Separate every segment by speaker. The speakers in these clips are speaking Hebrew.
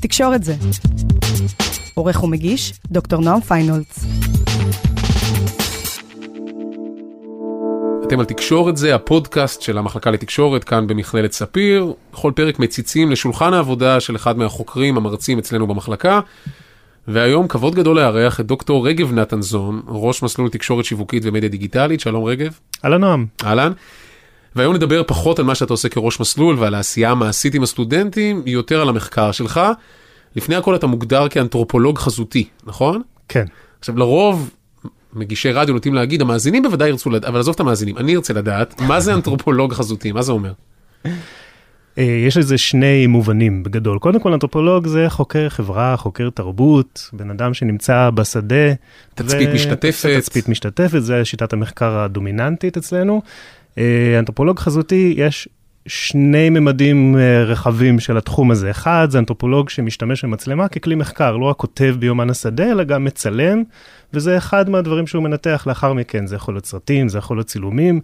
Speaker 1: תקשורת זה. עורך ומגיש, דוקטור נועם פיינולץ.
Speaker 2: אתם על תקשורת זה, הפודקאסט של המחלקה לתקשורת כאן במכללת ספיר. בכל פרק מציצים לשולחן העבודה של אחד מהחוקרים המרצים אצלנו במחלקה. והיום כבוד גדול לארח את דוקטור רגב נתנזון, ראש מסלול תקשורת שיווקית ומדיה דיגיטלית. שלום רגב.
Speaker 3: אהלן נועם.
Speaker 2: אהלן. והיום נדבר פחות על מה שאתה עושה כראש מסלול ועל העשייה המעשית עם הסטודנטים, יותר על המחקר שלך. לפני הכל אתה מוגדר כאנתרופולוג חזותי, נכון?
Speaker 3: כן.
Speaker 2: עכשיו לרוב מגישי רדיו נוטים להגיד, המאזינים בוודאי ירצו לדעת, אבל עזוב את המאזינים, אני ארצה לדעת, מה זה אנתרופולוג חזותי, מה זה אומר?
Speaker 3: אה, יש לזה שני מובנים בגדול. קודם כל, אנתרופולוג זה חוקר חברה, חוקר תרבות, בן אדם שנמצא בשדה.
Speaker 2: תצפית משתתפת.
Speaker 3: תצפית משתתפת, זה שיטת המחקר הדומיננטית אצלנו. אה, אנתרופולוג חזותי, יש שני ממדים אה, רחבים של התחום הזה. אחד, זה אנתרופולוג שמשתמש במצלמה ככלי מחקר, לא רק כותב ביומן השדה, אלא גם מצלם, וזה אחד מהדברים שהוא מנתח לאחר מכן. זה יכול להיות סרטים, זה יכול להיות צילומים.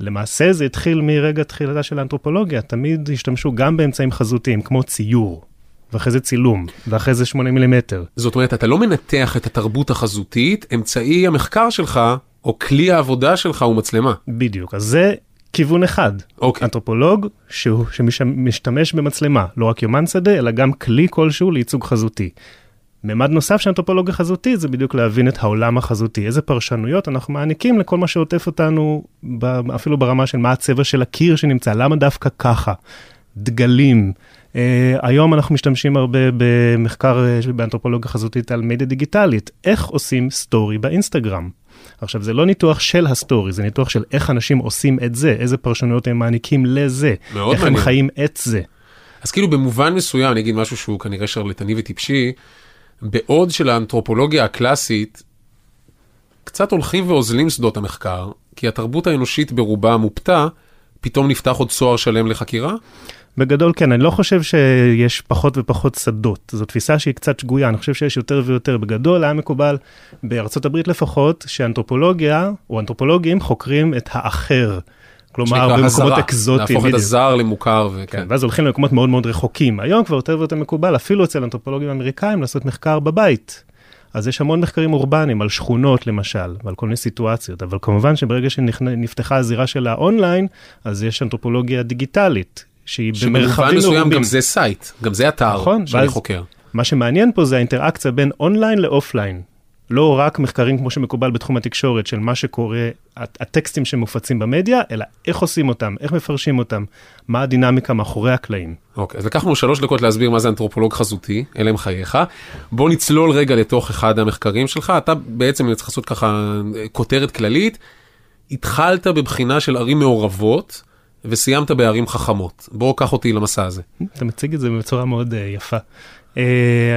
Speaker 3: למעשה זה התחיל מרגע תחילתה של האנתרופולוגיה, תמיד השתמשו גם באמצעים חזותיים, כמו ציור, ואחרי זה צילום, ואחרי זה 8 מילימטר.
Speaker 2: זאת אומרת, אתה לא מנתח את התרבות החזותית, אמצעי המחקר שלך, או כלי העבודה שלך הוא מצלמה.
Speaker 3: בדיוק, אז זה כיוון אחד.
Speaker 2: אוקיי.
Speaker 3: אנתרופולוג שהוא, שמשתמש במצלמה, לא רק יומן שדה, אלא גם כלי כלשהו לייצוג חזותי. ממד נוסף של אנתרופולוגיה חזותית זה בדיוק להבין את העולם החזותי, איזה פרשנויות אנחנו מעניקים לכל מה שעוטף אותנו, אפילו ברמה של מה הצבע של הקיר שנמצא, למה דווקא ככה, דגלים. Uh, היום אנחנו משתמשים הרבה במחקר uh, באנתרופולוגיה חזותית על מדיה דיגיטלית, איך עושים סטורי באינסטגרם. עכשיו, זה לא ניתוח של ה story, זה ניתוח של איך אנשים עושים את זה, איזה פרשנויות הם מעניקים לזה, איך
Speaker 2: מעניין.
Speaker 3: הם חיים את זה.
Speaker 2: אז כאילו במובן מסוים, אני אגיד משהו שהוא כנראה שרלטני וטיפשי, בעוד שלאנתרופולוגיה הקלאסית, קצת הולכים ואוזלים שדות המחקר, כי התרבות האנושית ברובה מופתה, פתאום נפתח עוד צוהר שלם לחקירה?
Speaker 3: בגדול כן, אני לא חושב שיש פחות ופחות שדות, זו תפיסה שהיא קצת שגויה, אני חושב שיש יותר ויותר. בגדול היה מקובל, בארצות הברית לפחות, שאנתרופולוגיה, או אנתרופולוגים, חוקרים את האחר. כלומר, במקומות
Speaker 2: הזרה,
Speaker 3: אקזוטיים.
Speaker 2: להפוך את. הזר למוכר
Speaker 3: כן,
Speaker 2: וכן.
Speaker 3: ואז הולכים למקומות מאוד מאוד רחוקים. היום כבר יותר ויותר מקובל, אפילו אצל אנתרופולוגים אמריקאים, לעשות מחקר בבית. אז יש המון מחקרים אורבניים על שכונות למשל, ועל כל מיני סיטואציות, אבל כמובן שברגע שנפתחה הזירה של האונליין, אז יש אנתרופולוגיה דיגיטלית, שהיא
Speaker 2: שבמובן
Speaker 3: במרחבים
Speaker 2: מסוים
Speaker 3: מרובים.
Speaker 2: גם זה site, גם זה אתר
Speaker 3: נכון,
Speaker 2: שאני
Speaker 3: ואז-
Speaker 2: חוקר.
Speaker 3: מה שמעניין פה זה האינטראקציה בין online ל offline. לא רק מחקרים כמו שמקובל בתחום התקשורת של מה שקורה, הט- הטקסטים שמופצים במדיה, אלא איך עושים אותם, איך מפרשים אותם, מה הדינמיקה מאחורי הקלעים.
Speaker 2: אוקיי, אז לקחנו שלוש דקות להסביר מה זה אנתרופולוג חזותי, אלה הם חייך. בוא נצלול רגע לתוך אחד המחקרים שלך, אתה בעצם, אני צריך לעשות ככה אה, כותרת כללית, התחלת בבחינה של ערים מעורבות, וסיימת בערים חכמות. בוא קח אותי למסע הזה.
Speaker 3: אתה מציג את זה בצורה מאוד uh, יפה. Uh,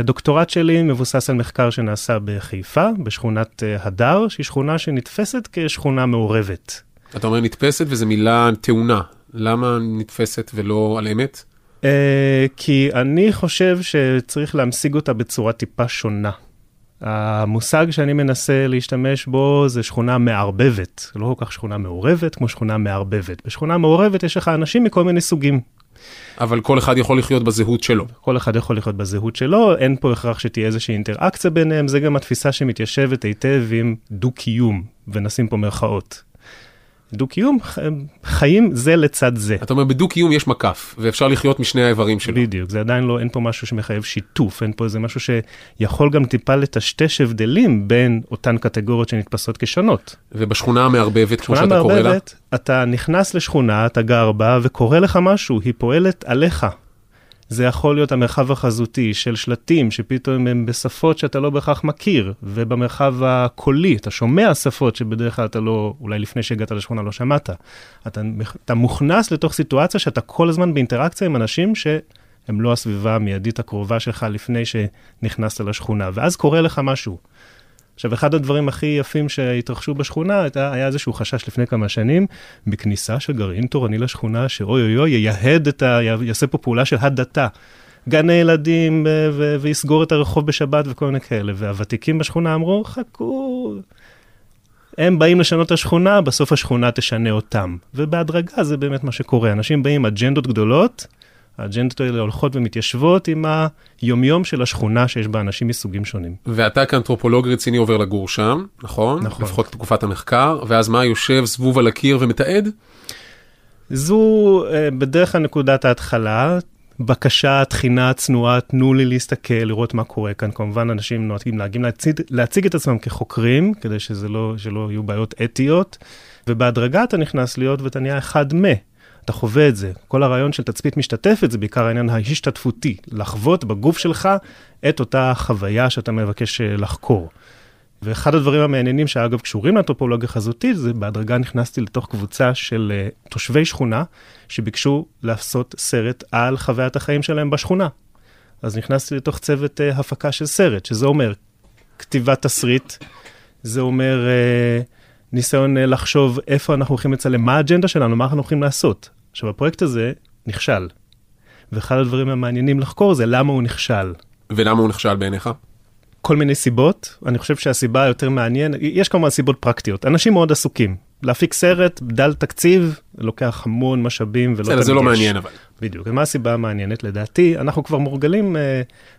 Speaker 3: הדוקטורט שלי מבוסס על מחקר שנעשה בחיפה, בשכונת uh, הדר, שהיא שכונה שנתפסת כשכונה מעורבת.
Speaker 2: אתה אומר נתפסת וזו מילה טעונה, למה נתפסת ולא על אמת?
Speaker 3: Uh, כי אני חושב שצריך להמשיג אותה בצורה טיפה שונה. המושג שאני מנסה להשתמש בו זה שכונה מערבבת, לא כל כך שכונה מעורבת כמו שכונה מערבבת. בשכונה מעורבת יש לך אנשים מכל מיני סוגים.
Speaker 2: אבל כל אחד יכול לחיות בזהות שלו.
Speaker 3: כל אחד יכול לחיות בזהות שלו, אין פה הכרח שתהיה איזושהי אינטראקציה ביניהם, זה גם התפיסה שמתיישבת היטב עם דו-קיום, ונשים פה מירכאות. דו-קיום, חיים זה לצד זה.
Speaker 2: אתה אומר בדו-קיום יש מקף, ואפשר לחיות משני האיברים שלו.
Speaker 3: בדיוק, זה עדיין לא, אין פה משהו שמחייב שיתוף, אין פה איזה משהו שיכול גם טיפה לטשטש הבדלים בין אותן קטגוריות שנתפסות כשונות.
Speaker 2: ובשכונה המערבבת, כמו שאתה קורא לה,
Speaker 3: מערבבת, אתה נכנס לשכונה, אתה גר בה, וקורה לך משהו, היא פועלת עליך. זה יכול להיות המרחב החזותי של שלטים שפתאום הם בשפות שאתה לא בהכרח מכיר, ובמרחב הקולי, אתה שומע שפות שבדרך כלל אתה לא, אולי לפני שהגעת לשכונה לא שמעת. אתה, אתה מוכנס לתוך סיטואציה שאתה כל הזמן באינטראקציה עם אנשים שהם לא הסביבה המיידית הקרובה שלך לפני שנכנסת לשכונה, ואז קורה לך משהו. עכשיו, אחד הדברים הכי יפים שהתרחשו בשכונה, הייתה, היה איזשהו חשש לפני כמה שנים, בכניסה של גרעין תורני לשכונה, שאוי אוי אוי, ייהד את ה... יעשה פה פעולה של הדתה. גני ילדים, ו- ויסגור את הרחוב בשבת וכל מיני כאלה. והוותיקים בשכונה אמרו, חכו, הם באים לשנות את השכונה, בסוף השכונה תשנה אותם. ובהדרגה זה באמת מה שקורה. אנשים באים עם אג'נדות גדולות, האג'נדות האלה הולכות ומתיישבות עם היומיום של השכונה שיש בה אנשים מסוגים שונים.
Speaker 2: ואתה כאנתרופולוג רציני עובר לגור שם, נכון?
Speaker 3: נכון.
Speaker 2: לפחות תקופת המחקר, ואז מה, יושב זבוב על הקיר ומתעד?
Speaker 3: זו אה, בדרך כלל נקודת ההתחלה, בקשה, תחינה, צנועה, תנו לי להסתכל, לראות מה קורה כאן. כמובן, אנשים נוהגים להגיע להציג, להציג את עצמם כחוקרים, כדי שזה לא, שלא יהיו בעיות אתיות, ובהדרגה אתה נכנס להיות ואתה נהיה אחד מ. אתה חווה את זה. כל הרעיון של תצפית משתתפת זה בעיקר העניין ההשתתפותי, לחוות בגוף שלך את אותה חוויה שאתה מבקש אה, לחקור. ואחד הדברים המעניינים שאגב קשורים לאנתרופולוגיה חזותית, זה בהדרגה נכנסתי לתוך קבוצה של uh, תושבי שכונה שביקשו לעשות סרט על חוויית החיים שלהם בשכונה. אז נכנסתי לתוך צוות uh, הפקה של סרט, שזה אומר כתיבת תסריט, זה אומר ניסיון לחשוב איפה אנחנו הולכים לצלם, מה האג'נדה שלנו, מה אנחנו הולכים לעשות. עכשיו, הפרויקט הזה נכשל. ואחד הדברים המעניינים לחקור זה למה הוא נכשל.
Speaker 2: ולמה הוא נכשל בעיניך?
Speaker 3: כל מיני סיבות, אני חושב שהסיבה היותר מעניינת, יש כמובן סיבות פרקטיות, אנשים מאוד עסוקים. להפיק סרט, דל תקציב, לוקח המון משאבים ולא
Speaker 2: בסדר, זה לא מעניין אבל.
Speaker 3: בדיוק, ומה הסיבה המעניינת? לדעתי, אנחנו כבר מורגלים uh,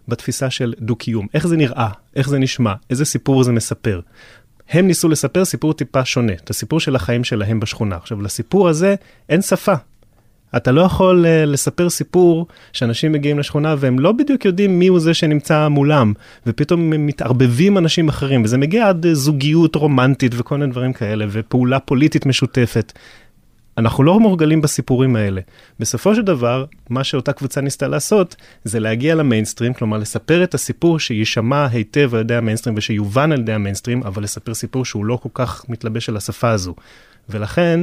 Speaker 3: בתפיסה של דו-קיום. איך זה נראה, איך זה נשמע, איזה סיפור זה מספר. הם ניסו לספר סיפור טיפה שונה, את הסיפור של החיים שלהם בשכונה. עכשיו, לסיפור הזה אין שפה. אתה לא יכול uh, לספר סיפור שאנשים מגיעים לשכונה והם לא בדיוק יודעים מי הוא זה שנמצא מולם, ופתאום מתערבבים אנשים אחרים, וזה מגיע עד uh, זוגיות רומנטית וכל מיני דברים כאלה, ופעולה פוליטית משותפת. אנחנו לא מורגלים בסיפורים האלה. בסופו של דבר, מה שאותה קבוצה ניסתה לעשות, זה להגיע למיינסטרים, כלומר לספר את הסיפור שיישמע היטב על ידי המיינסטרים ושיובן על ידי המיינסטרים, אבל לספר סיפור שהוא לא כל כך מתלבש על השפה הזו. ולכן,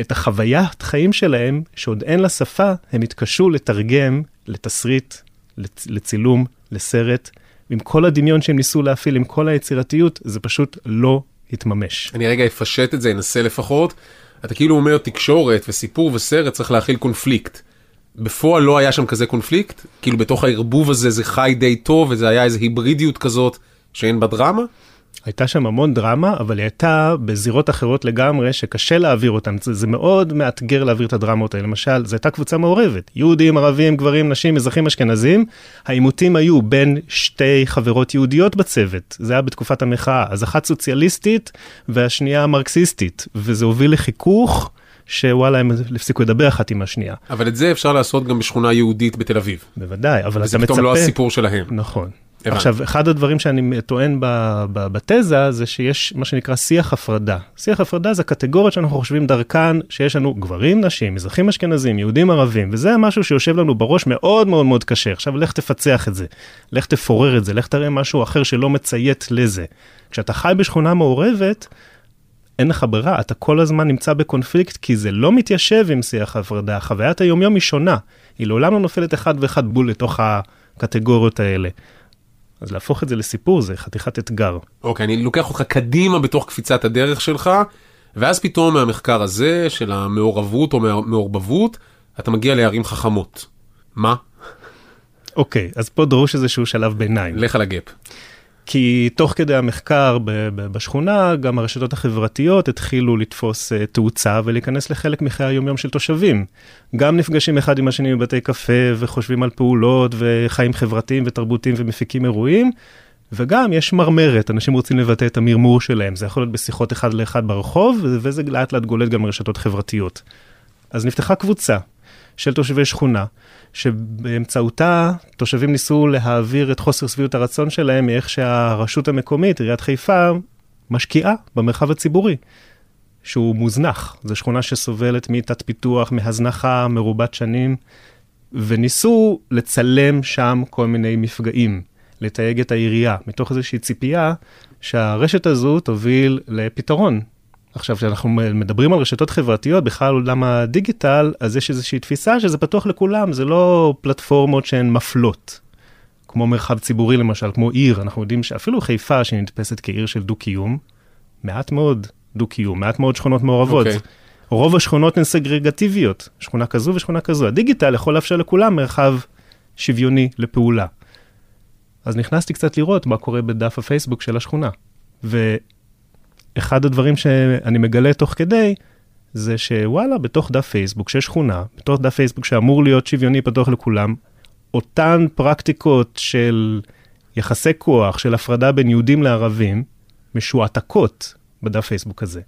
Speaker 3: את החוויית חיים שלהם, שעוד אין לה שפה, הם התקשו לתרגם לתסריט, לצ... לצילום, לסרט. עם כל הדמיון שהם ניסו להפעיל, עם כל היצירתיות, זה פשוט לא התממש.
Speaker 2: אני רגע אפשט את זה, אנסה לפחות. אתה כאילו אומר תקשורת וסיפור וסרט צריך להכיל קונפליקט. בפועל לא היה שם כזה קונפליקט? כאילו בתוך הערבוב הזה זה חי די טוב וזה היה איזה היברידיות כזאת שאין בה דרמה?
Speaker 3: הייתה שם המון דרמה, אבל היא הייתה בזירות אחרות לגמרי, שקשה להעביר אותן. זה, זה מאוד מאתגר להעביר את הדרמות האלה. למשל, זו הייתה קבוצה מעורבת. יהודים, ערבים, גברים, נשים, אזרחים אשכנזים. העימותים היו בין שתי חברות יהודיות בצוות. זה היה בתקופת המחאה. אז אחת סוציאליסטית והשנייה מרקסיסטית. וזה הוביל לחיכוך. שוואלה, הם הפסיקו לדבר אחת עם השנייה.
Speaker 2: אבל את זה אפשר לעשות גם בשכונה יהודית בתל אביב.
Speaker 3: בוודאי, אבל אתה מצפה...
Speaker 2: וזה פתאום לא הסיפור שלהם.
Speaker 3: נכון. הבנ. עכשיו, אחד הדברים שאני טוען בתזה זה שיש מה שנקרא שיח הפרדה. שיח הפרדה זה קטגוריות שאנחנו חושבים דרכן, שיש לנו גברים, נשים, מזרחים אשכנזים, יהודים ערבים, וזה משהו שיושב לנו בראש מאוד מאוד מאוד קשה. עכשיו, לך תפצח את זה, לך תפורר את זה, לך תראה משהו אחר שלא מציית לזה. כשאתה חי בשכונה מעורבת, אין לך ברירה, אתה כל הזמן נמצא בקונפליקט, כי זה לא מתיישב עם שיח ההפרדה. חוויית היומיום היא שונה, היא לעולם לא נופלת אחד ואחד בול לתוך הקטגוריות האלה. אז להפוך את זה לסיפור זה חתיכת אתגר.
Speaker 2: אוקיי, okay, אני לוקח אותך קדימה בתוך קפיצת הדרך שלך, ואז פתאום מהמחקר הזה של המעורבות או מעורבבות, אתה מגיע לערים חכמות. מה?
Speaker 3: אוקיי, okay, אז פה דרוש איזשהו שלב ביניים.
Speaker 2: לך על הגאפ.
Speaker 3: כי תוך כדי המחקר בשכונה, גם הרשתות החברתיות התחילו לתפוס uh, תאוצה ולהיכנס לחלק מחיי היומיום של תושבים. גם נפגשים אחד עם השני בבתי קפה וחושבים על פעולות וחיים חברתיים ותרבותיים ומפיקים אירועים, וגם יש מרמרת, אנשים רוצים לבטא את המרמור שלהם, זה יכול להיות בשיחות אחד לאחד ברחוב, וזה לאט לאט גולט גם ברשתות חברתיות. אז נפתחה קבוצה של תושבי שכונה. שבאמצעותה תושבים ניסו להעביר את חוסר שביעות הרצון שלהם מאיך שהרשות המקומית, עיריית חיפה, משקיעה במרחב הציבורי, שהוא מוזנח. זו שכונה שסובלת מתת פיתוח, מהזנחה מרובת שנים, וניסו לצלם שם כל מיני מפגעים, לתייג את העירייה, מתוך איזושהי ציפייה שהרשת הזו תוביל לפתרון עכשיו, כשאנחנו מדברים על רשתות חברתיות, בכלל עולם הדיגיטל, אז יש איזושהי תפיסה שזה פתוח לכולם, זה לא פלטפורמות שהן מפלות. כמו מרחב ציבורי למשל, כמו עיר, אנחנו יודעים שאפילו חיפה, שנתפסת כעיר של דו-קיום, מעט מאוד דו-קיום, מעט מאוד שכונות מעורבות. Okay. אוקיי. רוב השכונות הן סגרגטיביות, שכונה כזו ושכונה כזו. הדיגיטל יכול לאפשר לכולם מרחב שוויוני לפעולה. אז נכנסתי קצת לראות מה קורה בדף הפייסבוק של השכונה. ו... אחד הדברים שאני מגלה תוך כדי, זה שוואלה, בתוך דף פייסבוק, שיש שכונה, בתוך דף פייסבוק שאמור להיות שוויוני פתוח לכולם, אותן פרקטיקות של יחסי כוח, של הפרדה בין יהודים לערבים, משועתקות בדף פייסבוק הזה.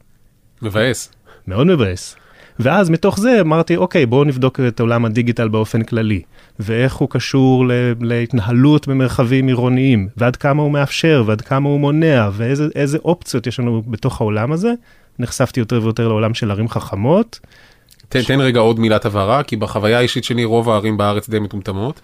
Speaker 2: מבאס.
Speaker 3: מאוד מבאס. ואז מתוך זה אמרתי, אוקיי, בואו נבדוק את עולם הדיגיטל באופן כללי, ואיך הוא קשור להתנהלות במרחבים עירוניים, ועד כמה הוא מאפשר, ועד כמה הוא מונע, ואיזה אופציות יש לנו בתוך העולם הזה. נחשפתי יותר ויותר לעולם של ערים חכמות.
Speaker 2: תן, ש... תן רגע עוד מילת הבהרה, כי בחוויה האישית שלי רוב הערים בארץ די מטומטמות.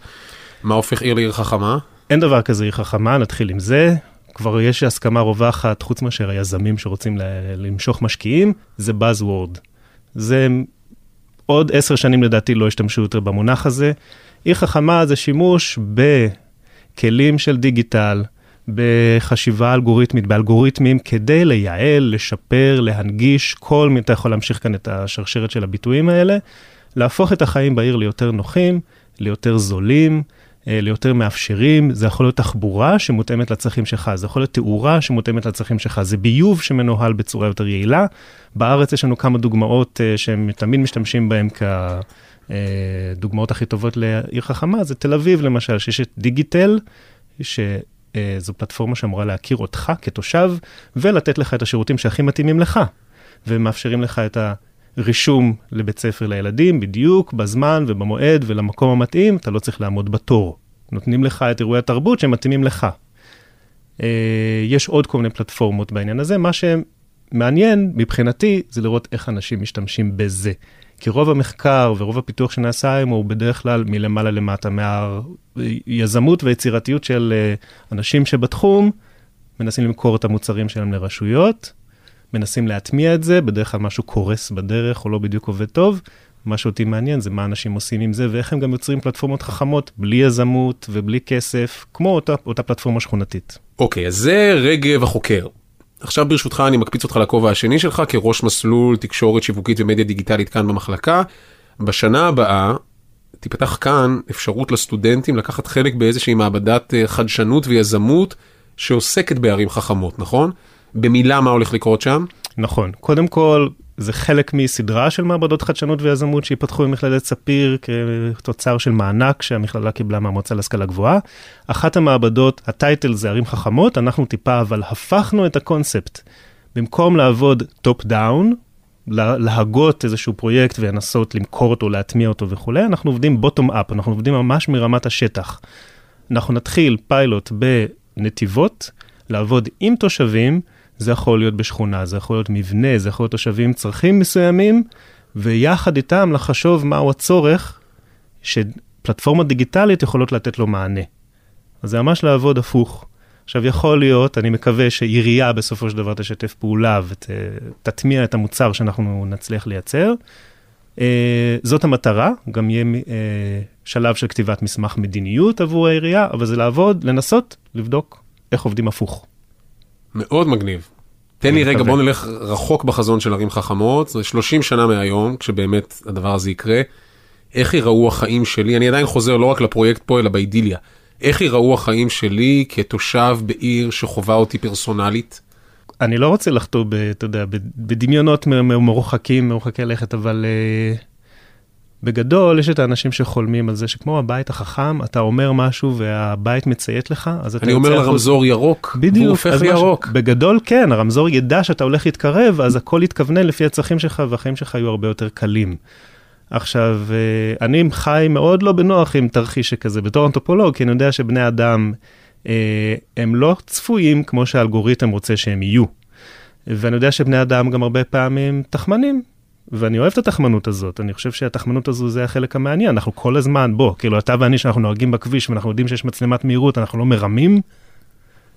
Speaker 2: מה הופך עיר לעיר חכמה?
Speaker 3: אין דבר כזה עיר חכמה, נתחיל עם זה. כבר יש הסכמה רווחת, חוץ מאשר היזמים שרוצים למשוך משקיעים, זה Buzzword. זה עוד עשר שנים לדעתי לא השתמשו יותר במונח הזה. עיר חכמה זה שימוש בכלים של דיגיטל, בחשיבה אלגוריתמית, באלגוריתמים, כדי לייעל, לשפר, להנגיש, כל מי, אתה יכול להמשיך כאן את השרשרת של הביטויים האלה, להפוך את החיים בעיר ליותר נוחים, ליותר זולים, ליותר מאפשרים, זה יכול להיות תחבורה שמותאמת לצרכים שלך, זה יכול להיות תאורה שמותאמת לצרכים שלך, זה ביוב שמנוהל בצורה יותר יעילה. בארץ יש לנו כמה דוגמאות אה, שהם תמיד משתמשים בהן כדוגמאות הכי טובות לעיר חכמה, זה תל אביב למשל, שיש את דיגיטל, שזו פלטפורמה שאמורה להכיר אותך כתושב, ולתת לך את השירותים שהכי מתאימים לך, ומאפשרים לך את ה... רישום לבית ספר לילדים, בדיוק, בזמן ובמועד ולמקום המתאים, אתה לא צריך לעמוד בתור. נותנים לך את אירועי התרבות שמתאימים לך. אה, יש עוד כל מיני פלטפורמות בעניין הזה, מה שמעניין מבחינתי זה לראות איך אנשים משתמשים בזה. כי רוב המחקר ורוב הפיתוח שנעשה היום הוא בדרך כלל מלמעלה למטה, מהיזמות והיצירתיות של אה, אנשים שבתחום מנסים למכור את המוצרים שלהם לרשויות, מנסים להטמיע את זה, בדרך כלל משהו קורס בדרך או לא בדיוק עובד טוב. מה שאותי מעניין זה מה אנשים עושים עם זה ואיך הם גם יוצרים פלטפורמות חכמות בלי יזמות ובלי כסף, כמו אותה, אותה פלטפורמה שכונתית.
Speaker 2: אוקיי, okay, אז זה רגב החוקר. עכשיו ברשותך אני מקפיץ אותך לכובע השני שלך כראש מסלול תקשורת שיווקית ומדיה דיגיטלית כאן במחלקה. בשנה הבאה תיפתח כאן אפשרות לסטודנטים לקחת חלק באיזושהי מעבדת אה, חדשנות ויזמות שעוסקת בערים חכמות, נכון? במילה מה הולך לקרות שם?
Speaker 3: נכון. קודם כל, זה חלק מסדרה של מעבדות חדשנות ויזמות שיפתחו במכללת ספיר כתוצר של מענק שהמכללה קיבלה מהמועצה להשכלה גבוהה. אחת המעבדות, ה title זה ערים חכמות, אנחנו טיפה אבל הפכנו את הקונספט. במקום לעבוד top down, להגות איזשהו פרויקט ולנסות למכור אותו, להטמיע אותו וכולי, אנחנו עובדים bottom up, אנחנו עובדים ממש מרמת השטח. אנחנו נתחיל פיילוט בנתיבות, לעבוד עם תושבים, זה יכול להיות בשכונה, זה יכול להיות מבנה, זה יכול להיות תושבים עם צרכים מסוימים, ויחד איתם לחשוב מהו הצורך שפלטפורמות דיגיטליות יכולות לתת לו מענה. אז זה ממש לעבוד הפוך. עכשיו, יכול להיות, אני מקווה שעירייה בסופו של דבר תשתף פעולה ותטמיע את המוצר שאנחנו נצליח לייצר. Uh, זאת המטרה, גם יהיה uh, שלב של כתיבת מסמך מדיניות עבור העירייה, אבל זה לעבוד, לנסות, לבדוק איך עובדים הפוך.
Speaker 2: מאוד מגניב. תן לי רגע, בוא נלך רחוק בחזון של ערים חכמות, זה 30 שנה מהיום, כשבאמת הדבר הזה יקרה. איך ייראו החיים שלי, אני עדיין חוזר לא רק לפרויקט פה, אלא באידיליה. איך ייראו החיים שלי כתושב בעיר שחווה אותי פרסונלית?
Speaker 3: אני לא רוצה לחטוא, אתה יודע, בדמיונות מרוחקים, מרוחקי לכת, אבל uh, בגדול, יש את האנשים שחולמים על זה שכמו הבית החכם, אתה אומר משהו והבית מציית לך, אז אתה...
Speaker 2: אני אומר לרמזור חוץ... ירוק,
Speaker 3: בדיוק,
Speaker 2: והוא הופך לירוק.
Speaker 3: בגדול כן, הרמזור ידע שאתה הולך להתקרב, אז הכל יתכוונן לפי הצרכים שלך, והחיים שלך יהיו הרבה יותר קלים. עכשיו, אה, אני חי מאוד לא בנוח עם תרחיש שכזה בתור אנתרופולוג, כי אני יודע שבני אדם, אה, הם לא צפויים כמו שהאלגוריתם רוצה שהם יהיו. ואני יודע שבני אדם גם הרבה פעמים תחמנים, ואני אוהב את התחמנות הזאת, אני חושב שהתחמנות הזו זה החלק המעניין, אנחנו כל הזמן, בוא, כאילו אתה ואני שאנחנו נוהגים בכביש ואנחנו יודעים שיש מצלמת מהירות, אנחנו לא מרמים.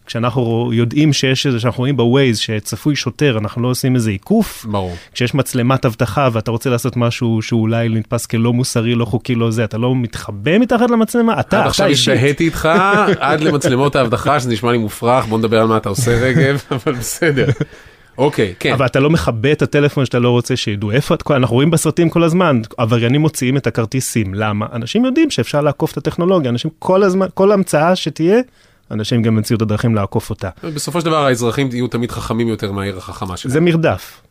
Speaker 3: כשאנחנו יודעים שיש איזה, שאנחנו רואים בווייז שצפוי שוטר, אנחנו לא עושים איזה עיקוף.
Speaker 2: ברור.
Speaker 3: כשיש מצלמת אבטחה ואתה רוצה לעשות משהו שאולי נתפס כלא מוסרי, לא חוקי, לא זה, אתה לא מתחבא מתחת למצלמה, אתה, אתה
Speaker 2: עכשיו השתהיתי איתך עד למצלמות האבטחה, שזה נשמע לי מופרך, בוא נדבר על מה אתה עושה רגב, אבל בסדר. אוקיי, כן.
Speaker 3: אבל אתה לא מכבה את הטלפון שאתה לא רוצה שידעו איפה את, אנחנו רואים בסרטים כל הזמן, עבריינים מוציאים את הכרטיסים, למה? אנשים יודעים שאפשר לעקוף את הטכנולוגיה, אנשים כל הזמן, כל המצאה שתהיה, אנשים גם ימצאו את הדרכים לעקוף אותה.
Speaker 2: בסופו של דבר האזרחים יהיו תמיד חכמים יותר מהעיר החכמה שלהם.
Speaker 3: זה מרדף.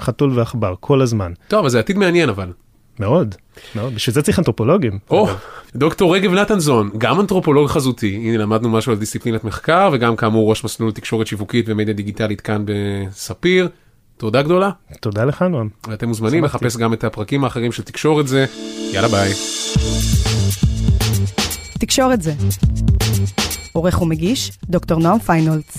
Speaker 3: חתול ועכבר, כל הזמן.
Speaker 2: טוב, אבל זה עתיד מעניין אבל.
Speaker 3: מאוד, מאוד. בשביל זה צריך אנתרופולוגים.
Speaker 2: או,
Speaker 3: אגב.
Speaker 2: דוקטור רגב נתנזון, גם אנתרופולוג חזותי, הנה למדנו משהו על דיסציפלינת מחקר, וגם כאמור ראש מסלול תקשורת שיווקית ומדיה דיגיטלית כאן בספיר. תודה גדולה,
Speaker 3: תודה לך, נועם.
Speaker 2: ואתם מוזמנים
Speaker 3: שמחתי.
Speaker 2: לחפש גם את הפרקים האחרים של תקשורת זה. יאללה ביי.
Speaker 1: תקשורת זה. עורך ומגיש, דוקטור נועם פיינולץ.